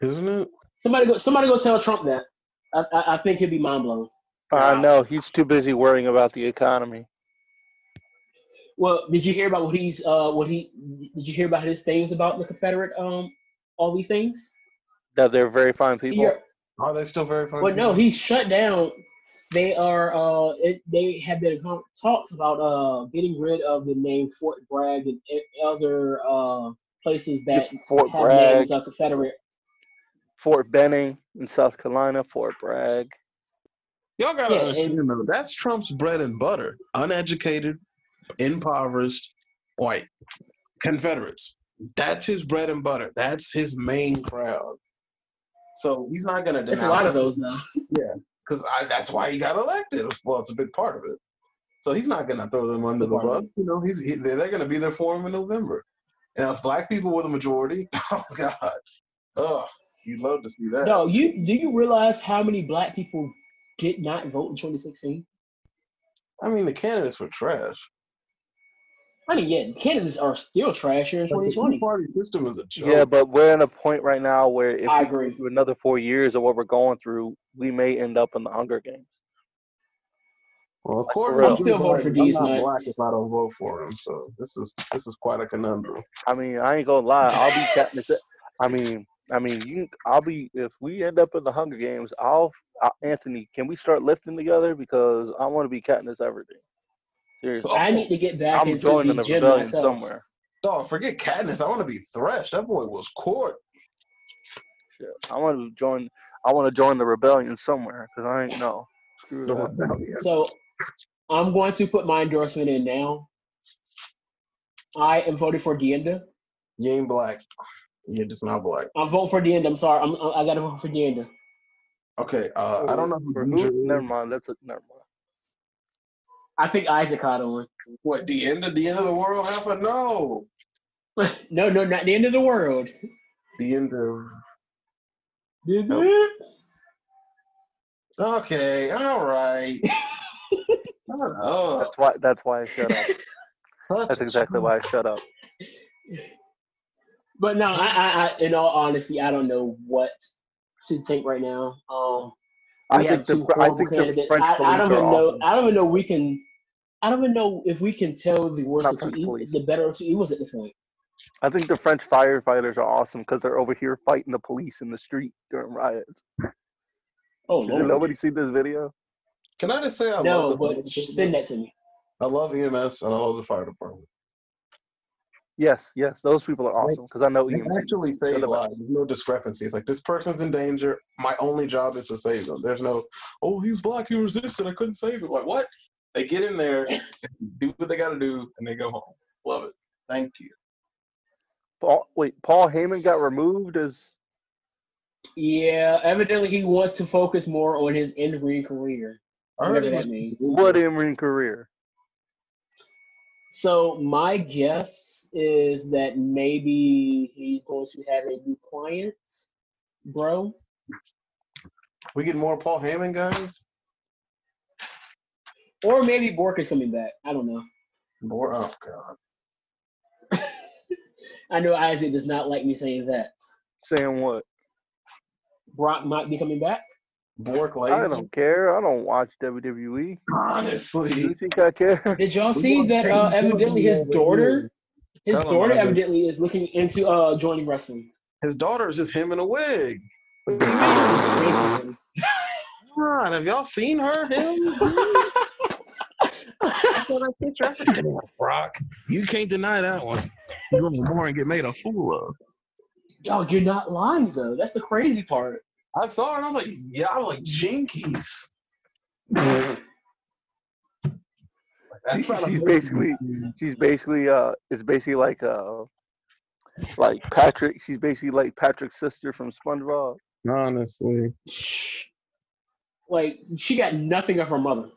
Isn't it? Somebody go somebody go tell Trump that. I, I, I think he'll be mind blown. I Wow. know he's too busy worrying about the economy. Well, did you hear about what he's uh what he did you hear about his things about the Confederate um all these things? That they're very fine people. He- Are they still very fun? well, no, he shut down. They are uh it, they have been con- talks about uh getting rid of the name Fort Bragg and other uh places that Just Fort have Bragg, names of Confederate. Fort Benning in South Carolina, Fort Bragg. Y'all gotta Yeah, understand though, that's Trump's bread and butter. Uneducated, impoverished, white Confederates. That's his bread and butter. That's his main crowd. So he's not gonna There's a lot of those now. Yeah, because that's why he got elected. Well, it's a big part of it. So he's not gonna throw them under the bus. You know, he's he, they're, they're gonna be there for him in November. And if black people were the majority, oh god, oh, you'd love to see that. No, you do you realize how many black people did not vote in 2016? I mean the candidates were trash. I mean, yeah, candidates are still trash here in 2020. two-party system is a joke. Yeah, but we're in a point right now where if I we agree. do another four years of what we're going through, we may end up in the Hunger Games. Well, for according real. to I'm still Joe voting for Biden, these I'm not black nuts. if I don't vote for him. So this is this is quite a conundrum. I mean, I ain't gonna lie. I'll be Katniss. I mean, I mean, you. I'll be if we end up in the Hunger Games. I'll, i Anthony. Can we start lifting together because I want to be Katniss Everdeen. Seriously, I need to get back I'm into joining the the gym rebellion myself. somewhere. Oh, forget Katniss. I want to be Thresh. That boy was court. Shit. I want to join. I want to join the rebellion somewhere because I ain't know. Screw that. So I'm going to put my endorsement in now. I am voting for Dienda. You ain't black. You're just not black. I'm voting for Dienda. I'm sorry. I'm, I got to vote for Dienda. Okay. Uh, I don't know who. who? Deidre is. Never mind. That's a never mind. I think Isaac caught on. What? The end of the end of the world happened? No. No, no, not the end of the world. The end of. Nope. Okay. All right. oh, That's why. That's why I shut up. That's exactly why I shut up. But no, I, I, I, in all honesty, I don't know what to think right now. Um, I have think the two I horrible think the candidates. I, I don't even are know. awesome. I don't even know we can. I don't even know if we can tell the worst Not of two evils, the better of two evils at this point. I think the French firefighters are awesome because they're over here fighting the police in the street during riots. Oh Has Lord. nobody see this video? Can I just say I No, love the but send that to me. I love EMS and I love the fire department. Yes, yes, those people are awesome because I know They EMT. actually save lives. There's no discrepancy. It's like this person's in danger. My only job is to save them. There's no, oh, he's black. He resisted. I couldn't save him. Like what? They get in there, do what they got to do, and they go home. Love it. Thank you. Paul, wait, Paul Heyman got removed as Yeah, evidently he wants to focus more on his in-ring career. I heard Whatever that means. what in ring career? So my guess is that maybe he's going to have a new client, bro. We get more Paul Heyman guys. Or maybe Bork is coming back. I don't know. Bork, Oh God. I know Isaac does not like me saying that. Saying what? Brock might be coming back. Bork likes. I don't care. I don't watch WWE. Do Honestly, you think I care? Did y'all see that? Uh, evidently, his daughter, his daughter, I evidently is looking into uh joining wrestling. his daughter is just him in a wig. Basically. Come on, have y'all seen her? Him? I said, "Damn, Brock, you can't deny that one. You're going to more and get made a fool of. Yo, you're not lying though. That's the crazy part. I saw it and I was like, yeah, I was like, jinkies. That's She- she's basically she's basically uh it's basically like uh like Patrick she's basically like Patrick's sister from SpongeBob. Honestly. Like she got nothing of her mother.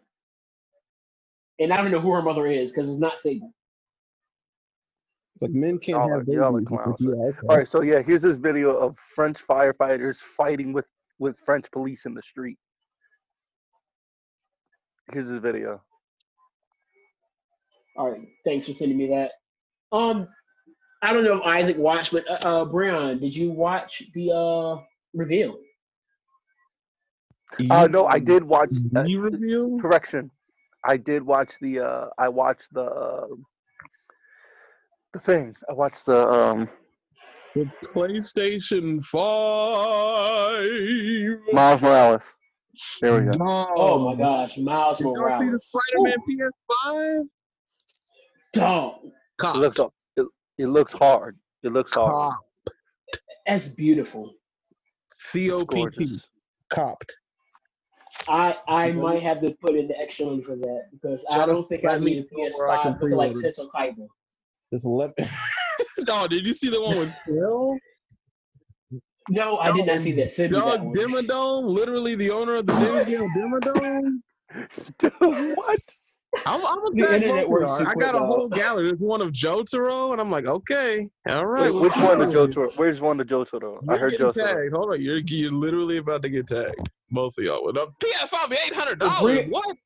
And I don't know who her mother is because it's not Sable. It's like men can't Y'all have are- babies. y'all are clowns. yeah, okay. All right, so yeah, here's this video of French firefighters fighting with with French police in the street. Here's this video. All right, thanks for sending me that. Um, I don't know if Isaac watched, but uh, uh Brian, did you watch the uh reveal? Uh, no, I did watch. Uh, You reveal correction, I did watch the. Uh, I watched the. Uh, the thing. I watched the. Um, the PlayStation Five. Miles Morales. There we go. Oh my gosh, Miles Did y'all see the Morales. Spider-Man PS5? Dog, It looks. It, it looks hard. It looks hard. Cop. that's beautiful. C O P P. Copped. I I might have to put in the extra money for that because I don't think I need a Meat where I can PS5 looking like pre-order. Seto Kaiba. It's eleven. no, did you see the one with Phil? No, I did not see that. Send me Dog that one. Dimmadome, literally the owner of the Dimmadome Dimmadome. What? I'm, I'm gonna The tag internet works y'all. I got a dog. whole gallery. There's one of Joe Jotaro, and I'm like, okay, all right. Wait, which one of cool. Jotaro? Where's one the Jotaro? I You're heard getting Jotaro. tagged. Hold on, you're you're literally about to get tagged. Both of y'all with a PS5 eight hundred dollars. What?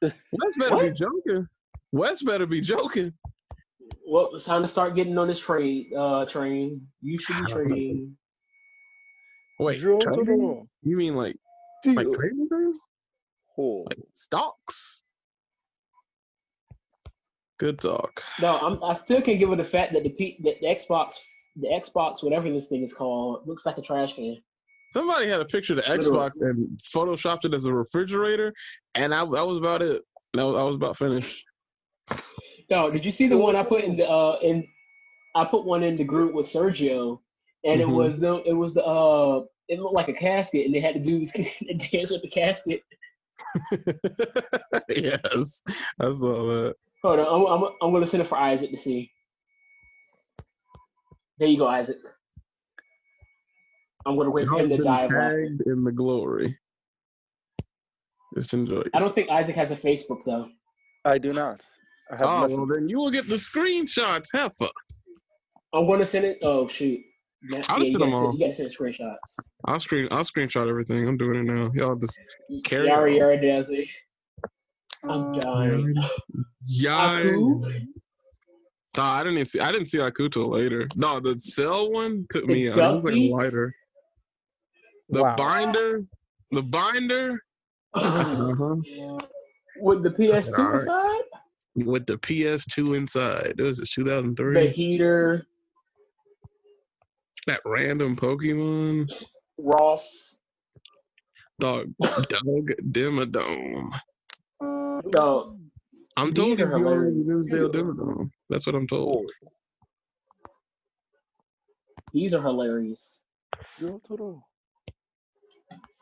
Wes better be What? joking. Wes better be joking. Well, it's time to start getting on this trade uh train. You should be trading. Wait, trading? Jotaro. you mean like like Deal. trading things? Oh. Like stocks? Good talk. No, I'm, I still can't give it the fact that the P, that the Xbox, the Xbox, whatever this thing is called, looks like a trash can. Somebody had a picture of the Literally. Xbox and photoshopped it as a refrigerator, and I that was about it. Was, I was about finished. No, did you see the one I put in the uh in? I put one in the group with Sergio, and Mhm. it was the it was the uh it looked like a casket, and they had to do this dance with the casket. yes, I saw that. Hold on, I'm, I'm I'm gonna send it for Isaac to see. There you go, Isaac. I'm gonna wait for him to die. tagged in the glory. Just enjoy. I don't think Isaac has a Facebook though. I do not. I have Oh nothing. well, then you will get the screenshots. Have. I'm gonna send it. Oh shoot! Yeah, I'll yeah, just send them gotta send, all. you gotta send screenshots. I'll screen. I'll screenshot everything. I'm doing it now. Y'all just Carry Yara on. Yara does it. I'm dying. yeah. Aku? No, I didn't even see. I didn't see Aku till later. No, the cell one took me out. It was like a lighter. The Wow. binder. The binder. Uh-huh. With the PS2 Alright. inside, With the PS2 inside. It was just 2003. the heater, that random Pokemon. Ross. Dog. Doug Dimmadome. No, I'm told These he's are the owner of the hilarious. Dimmadome Dimmadome. That's what I'm told. These are hilarious.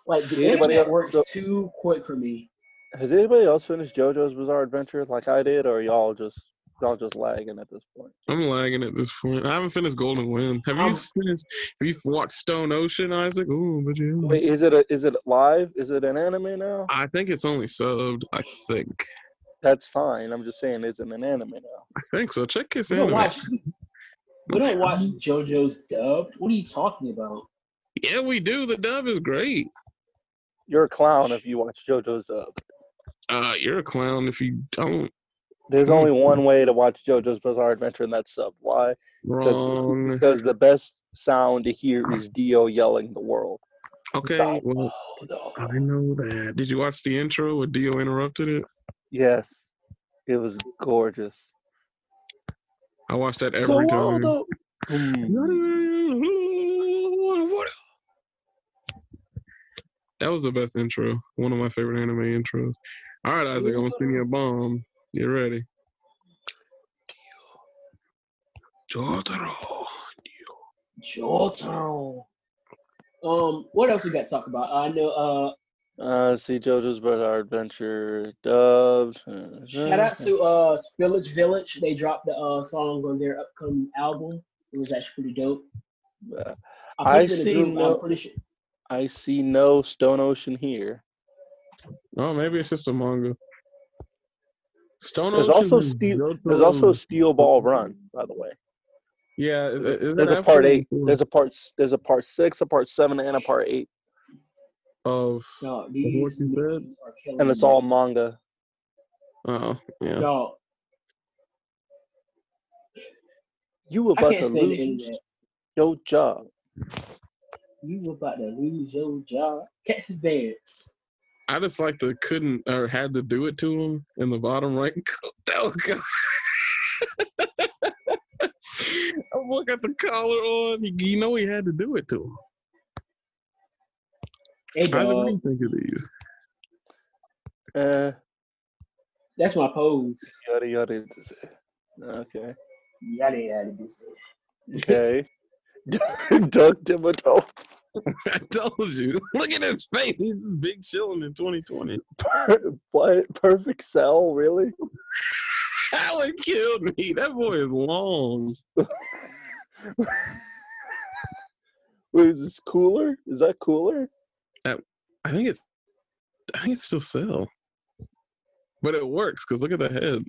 Like the Did anybody internet else- works too quick for me. Has anybody else finished JoJo's Bizarre Adventure like I did, or y'all just y'all just lagging at this point? I'm lagging at this point. I haven't finished Golden Wind. Have you I'm- finished? Have you watched Stone Ocean, Isaac? Ooh, but you. Wait, is it a is it live? Is it an anime now? I think it's only subbed. I think. That's fine. I'm just saying, is it an anime now? I think so. Check his We don't watch. We don't watch JoJo's dubbed. What are you talking about? Yeah, we do. The dub is great. You're a clown if you watch JoJo's dub. Uh, you're a clown if you don't. There's only one way to watch JoJo's Bizarre Adventure, and that's sub. Why? Wrong. Because the best sound to hear is Dio yelling the world. Okay. Stop. Well, Oh, no. I know that. Did you watch the intro where Dio interrupted it? Yes, it was gorgeous. I watch that every time. Za Warudo. Mm. That was the best intro. One of my favorite anime intros. All right, Isaac, I'm gonna send you a bomb. Get ready. Jotaro. Jotaro. Um, what else we got to talk about? I know. Uh, Uh, see JoJo's Bizarre Adventure dubbed. Shout out to uh Spillage Village. They dropped the uh song on their upcoming album. It was actually pretty dope. Uh, I, I put it in see group, no- sure. I see no Stone Ocean here. Oh, maybe it's just a manga. Stone There's Ocean also steel. Johto There's also and- Steel Ball Run, by the way. yeah. Is, is There's a part eight. or There's a part. There's a part six, a part seven, and a part eight, of Dog, what these you said? are killing and it's me. all manga. oh yeah. Dog, You I about to lose your job. You were about to lose your job. Texas dance. I just like the couldn't or had to do it to him in the bottom right. Oh god. I look at the collar on. You, you know he had to do it to him. Hey, Isaac, what do you think of these? Uh, That's my pose. yada yada. Okay. Yada yada. This Okay. Doug Dimmadome. I told you. Look at his face. He's just big chilling in 2020. what? Perfect cell? Really? Allen killed me. That boy is long. Wait, is this cooler? Is that cooler? I think it's. I think it's still sell. But it works because look at the head.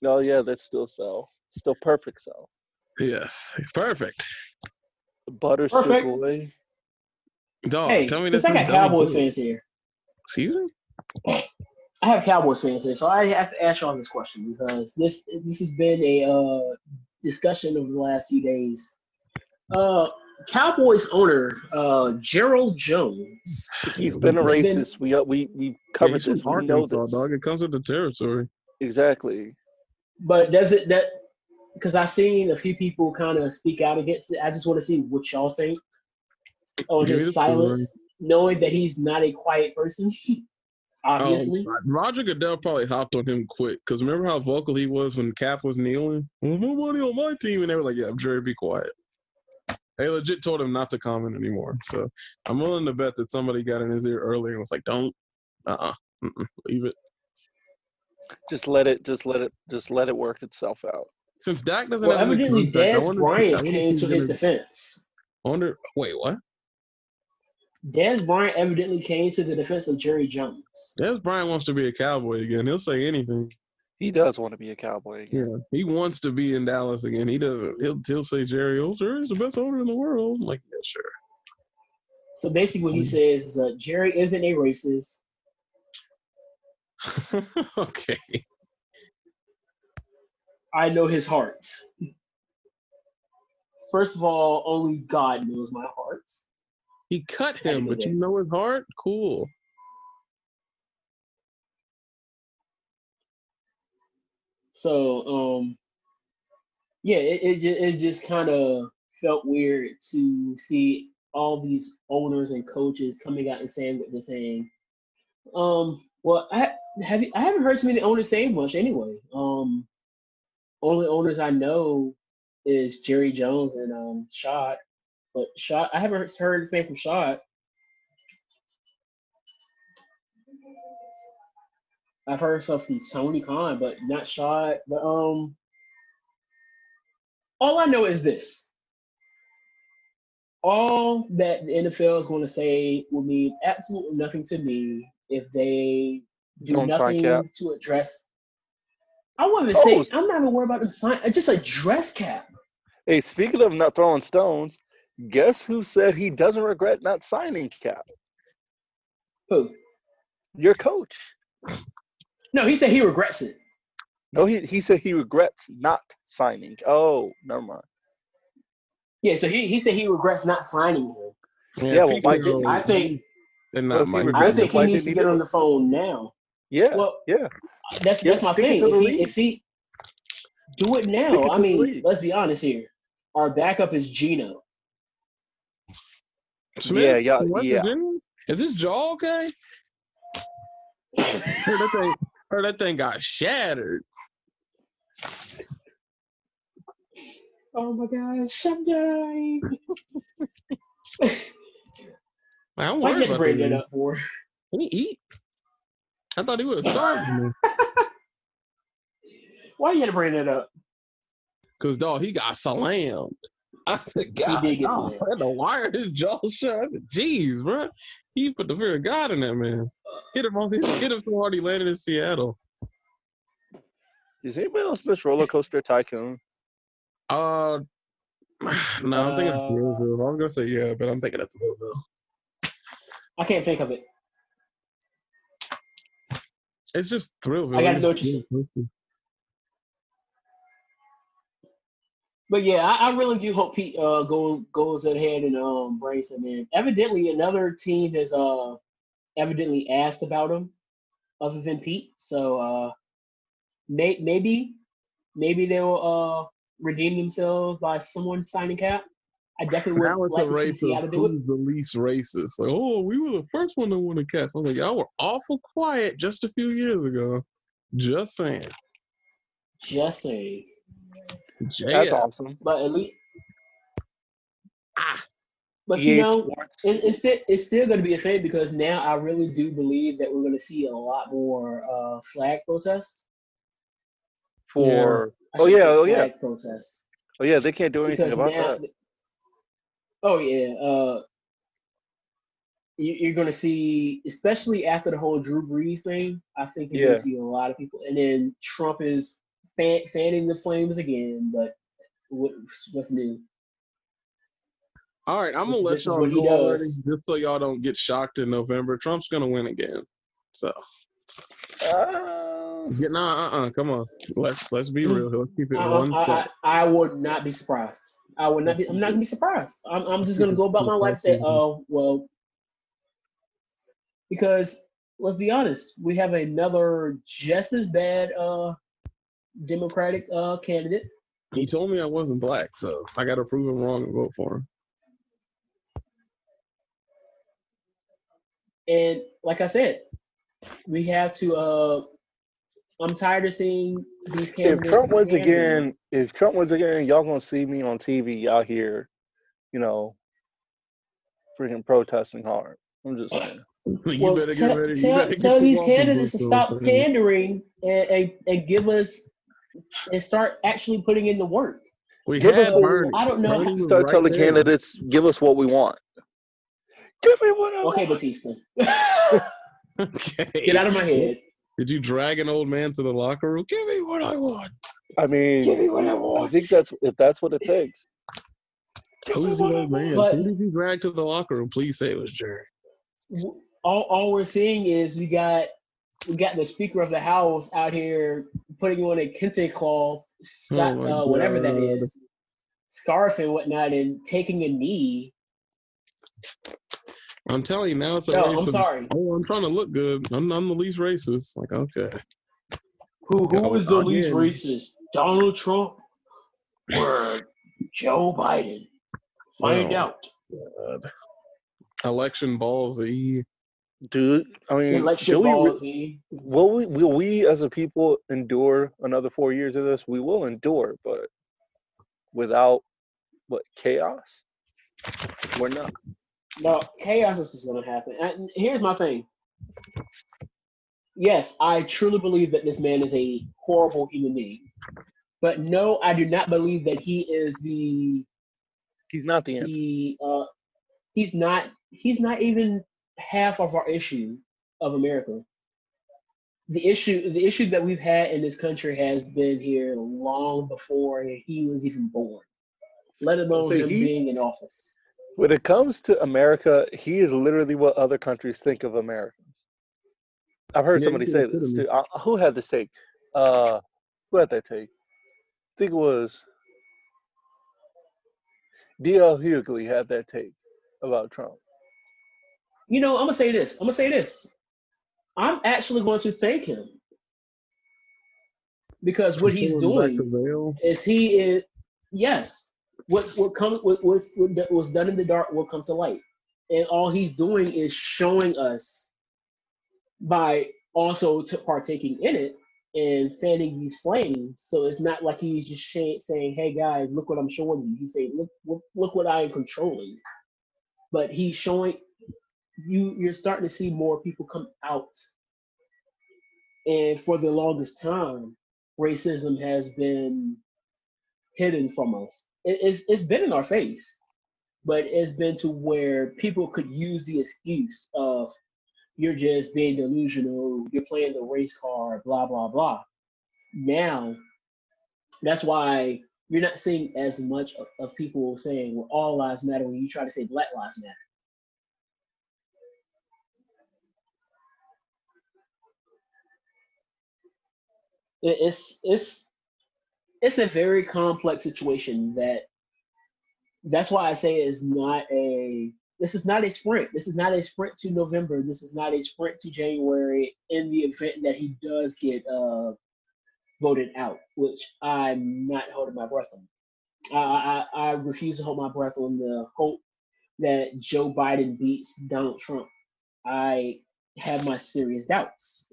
No, yeah, that's still cell. Still perfect cell. Yes, perfect. Butter Perfect. boy. Dog, hey, tell me since this I got is dumb Cowboys good. fans here, Excuse me. I have Cowboys fans here, so I have to ask y'all this question because this this has been a uh, discussion over the last few days. Uh, Cowboys owner uh, Gerald Jones. He's been a He's been- racist. We uh, we we covered he's this. We know Arkansas, this. dog. It comes with the territory. Exactly. But does it that because I've seen a few people kind of speak out against it. I just want to see what y'all think on Give his silence, knowing that he's not a quiet person. Obviously, Um, Roger Goodell probably hopped on him quick because remember how vocal he was when Cap was kneeling? Well, nobody on my team, and they were like, "Yeah, Jerry, be quiet." They legit told him not to comment anymore. So I'm willing to bet that somebody got in his ear earlier and was like, "Don't, uh, uh leave it." Just let it. Just let it. Just let it work itself out. Since Dak doesn't well, have any evidently contract, I Dez Bryant I wonder if came to his defense. I wonder. Wait, what? Dez Bryant evidently came to the defense of Jerry Jones. Dez Bryant wants to be a cowboy again. He'll say anything. He does want to be a cowboy again. Yeah, he wants to be in Dallas again. He doesn't. He'll he'll say Jerry, oh, Jerry's the best owner in the world. I'm like, yeah, sure. So basically, what he Mm. says is that Jerry isn't a racist. okay. I know his heart. First of all, only God knows my heart. He cut him, but you know his heart? Cool. So, um, yeah, it it, ju- it just kind of felt weird to see all these owners and coaches coming out and saying what they're saying. Um, well, I have I haven't heard too many owners saying much anyway. Um, only owners I know is Jerry Jones and um Shad, but Shad I haven't heard anything from Shad. I've heard stuff from Tony Khan, but not Shad. But um, all I know is this: all that the NFL is going to say will mean absolutely nothing to me if they do Don't nothing to address. I wouldn't even say Oh. I'm not even worried about them sign. Just a dress cap. Hey, speaking of not throwing stones, guess who said he doesn't regret not signing Cap? Who? Your coach. No, he said he regrets it. No, he he said he regrets not signing. Oh, never mind. Yeah, so he, he said he regrets not signing him. Yeah, well, why I think and Well, not if Mike. I think he needs to get on the phone now. Yeah, Well, yeah. That's Yeah, that's my stick thing. If he, if he do it now, it I mean, let's be honest here. Our backup is Geno. Smith, Yeah, yeah, from yeah. Virginia? Is this jaw okay? heard that thing, heard that thing got shattered. Oh my gosh, I'm dying. Man, I'm Why'd worried you about bring that. that up for? Can he eat? I thought he would have starved me. Why you had to bring that up? Cause dog, he got slammed. I said, God, did get dog, slammed. I had to wire his jaw shut. I said, Jeez, bro, he put the fear of God in that man. Hit him on his, hit him so hard he landed in Seattle. Does anybody else miss Roller Coaster Tycoon? Uh, no, I'm thinking of Uh, Thrillville. I'm gonna say yeah, but I'm thinking of Thrillville. I can't think of it. It's just Thrillville. I gotta It's know what you But yeah, I, I really do hope Pete uh, goes goes ahead and um brings him in. Evidently, another team has uh evidently asked about him, other than Pete. So uh, may, maybe maybe they'll uh redeem themselves by someone signing cap. I definitely Now would it's a like to see race Seattle of do it. who's the least racist. Like, oh, we were the first one to win a cap. I was like, y'all were awful quiet just a few years ago. Just saying. Just saying, That's Yeah. awesome. but at least. Ah. But EA you know, it's, it's still it's still going to be a thing because now I really do believe that we're going to see a lot more uh, flag protests. for I Oh, yeah, say oh, yeah. protests. oh yeah, they can't do anything Because about now, that. oh yeah, uh, you, you're going to see, especially after the whole Drew Brees thing. I think you're Yeah. going to see a lot of people, and then Trump is fan, fanning the flames again. But what, what's new? All right, I'm gonna This- let y'all what he go already, just so y'all don't get shocked in November. Trump's gonna win again. So Uh, yeah, nah, uh, uh come on, let's let's be real. Let's keep it I, one. I. I, I would not be surprised. I would not be. I'm not gonna be surprised. I'm, I'm just gonna go about my life and say, oh well, because let's be honest, we have another just as bad uh Democratic uh candidate. He told me I wasn't black, so I got to prove him wrong and vote for him. And like I said, we have to. uh I'm tired of seeing these candidates. if candidates. Trump wins again, if Trump wins again, y'all gonna see me on TV out here, you know, freaking protesting hard. I'm just saying. you well, better tell, get ready. you tell, get tell these candidates to stop pandering and, and, and give us and start actually putting in the work. We Give had us- Bernie. I don't know Bernie was Start right telling there. candidates, give us what we want. Give me what I want. Okay, want. Batista, Okay. get out of my head. Did you drag an old man to the locker room? Give me what I want. I mean, Give me what I want. I think that's if that's what it takes. Who's the old man? But- Who did you drag to the locker room? Please say it was Jerry. all, all we're seeing is we got we got the Speaker of the House out here putting on a kente cloth, sa- Oh uh, whatever that God. is, scarf and whatnot, and taking a knee. I'm telling you now, it's a No, race I'm of- sorry. Oh, I'm trying to look good. I'm, I'm the least racist. Like, okay. Who who is the least racist? Donald Trump or Joe Biden? Find Oh. out. God. Election ballsy. Dude, I mean, do we will we will we as a people endure another four years of this? We will endure, but without what chaos? We're not. No, chaos is what's going to happen. And here's my thing. Yes, I truly believe that this man is a horrible human being. But no, I do not believe that he is the He's not the the uh he's not he's not even half of our issue of America. The issue the issue that we've had in this country has been here long before he was even born. Let alone See, him he- being in office. When it comes to America, he is literally what other countries think of Americans. I've heard Yeah, somebody say this too. Uh, who had this take? Uh, who had that take? I think it was D.L. Hughley had that take about Trump. You know, I'm gonna say this. I'm gonna say this. I'm actually going to thank him because what he's doing is he is yes. What what comes what was what was done in the dark will come to light, and all he's doing is showing us by also partaking in it and fanning these flames. So it's not like he's just sh- saying, "Hey guys, look what I'm showing you." He's saying, "Look, look, look what I am controlling." But he's showing you. You're starting to see more people come out, and for the longest time, racism has been hidden from us. It, it's it's been in our face, but it's been to where people could use the excuse of you're just being delusional, you're playing the race card, blah blah blah. now, that's why you're not seeing as much of, of people saying well, all lives matter when you try to say Black lives matter. It's it's it's a very complex situation that that's why I say it's not a this is not a sprint. This is not a sprint to November. This is not a sprint to January in the event that he does get uh, voted out, which I'm not holding my breath on. I, I, I refuse to hold my breath on the hope that Joe Biden beats Donald Trump. I have my serious doubts.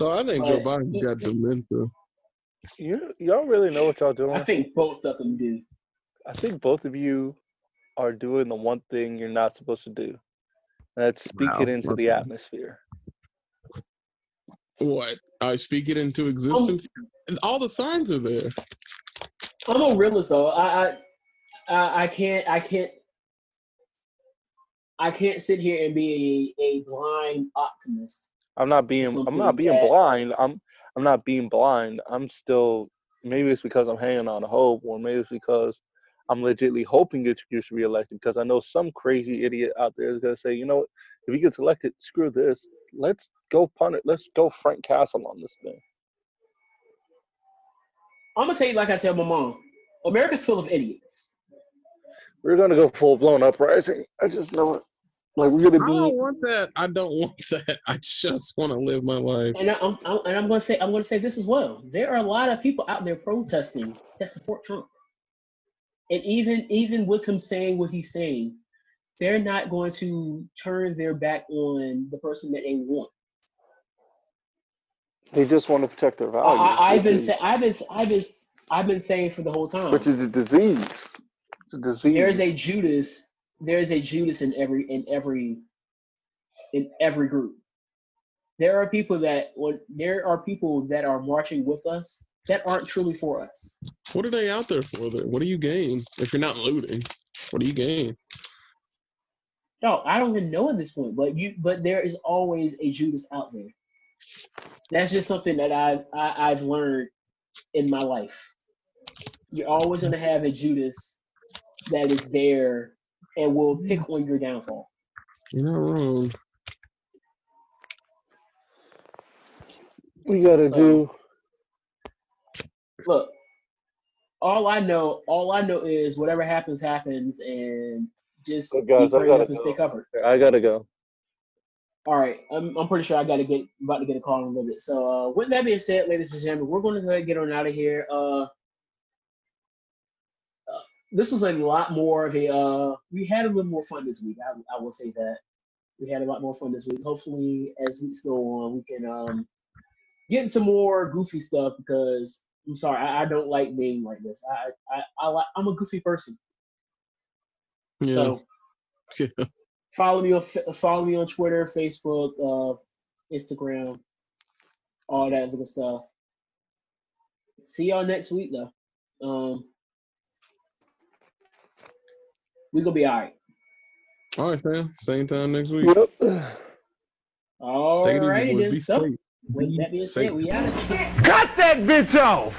So I think Joe Biden's got dementia. You y'all really know what y'all doing. I think both of them do. I think both of you are doing the one thing you're not supposed to do. And that's speak Wow, it into the atmosphere. What? I speak it into existence. And all the signs are there. I'm a realist though. I, I I I can't I can't I can't sit here and be a, a blind optimist. I'm not being I'm not being blind. I'm I'm not being blind. I'm still maybe it's because I'm hanging on to hope, or maybe it's because I'm legitly hoping that he gets reelected because I know some crazy idiot out there is gonna say, you know what, if he gets elected, screw this. Let's go punt it. Let's go Frank Castle on this thing. I'm gonna say like I said, my mom. America's full of idiots. We're gonna go full blown uprising. I just know it. Like we're gonna be. I be don't want that. I don't want that. I just want to live my life. And I, I'm, I'm and I'm gonna say I'm gonna say this as well. There are a lot of people out there protesting that support Trump, and even even with him saying what he's saying, they're not going to turn their back on the person that they want. they just want to protect their I, values. I, I've been is- say, I've been I've been I've been saying for the whole time. which is a disease. It's a disease. There's a Judas. There's a Judas in every in every in every group. There are people that when there are people that are marching with us that aren't truly for us. What are they out there for? Then? What do you gain if you're not looting? What do you gain? No, I don't even know at this point, but you but there is always a Judas out there. That's just something that I've I, I've learned in my life. You're always gonna have a Judas that is there and will pick on your downfall. You're not wrong. we gotta So- do. Look, all I know, all I know is whatever happens, happens, and just But guys, be I prayed gotta up and stay go. covered. I gotta go. All right, I'm, I'm pretty sure I got to get about to get a call in a little bit. So uh, with that being said, ladies and gentlemen, we're going to go ahead and get on out of here. Uh, this was a lot more of a. Uh, we had a little more fun this week. I, I will say that we had a lot more fun this week. Hopefully, as weeks go on, we can um, get into more goofy stuff because I'm sorry, I, I don't like being like this. I I, I like I'm a goofy person. Yeah. So Yeah. follow me on follow me on Twitter, Facebook, uh, Instagram, all that good stuff. See y'all next week though. Um, we gonna be all right. All right, fam. Same time next week. Yep. All Take it easy, righty boys. then. Be So, safe. with that being Safe. said, we out. Cut that bitch off!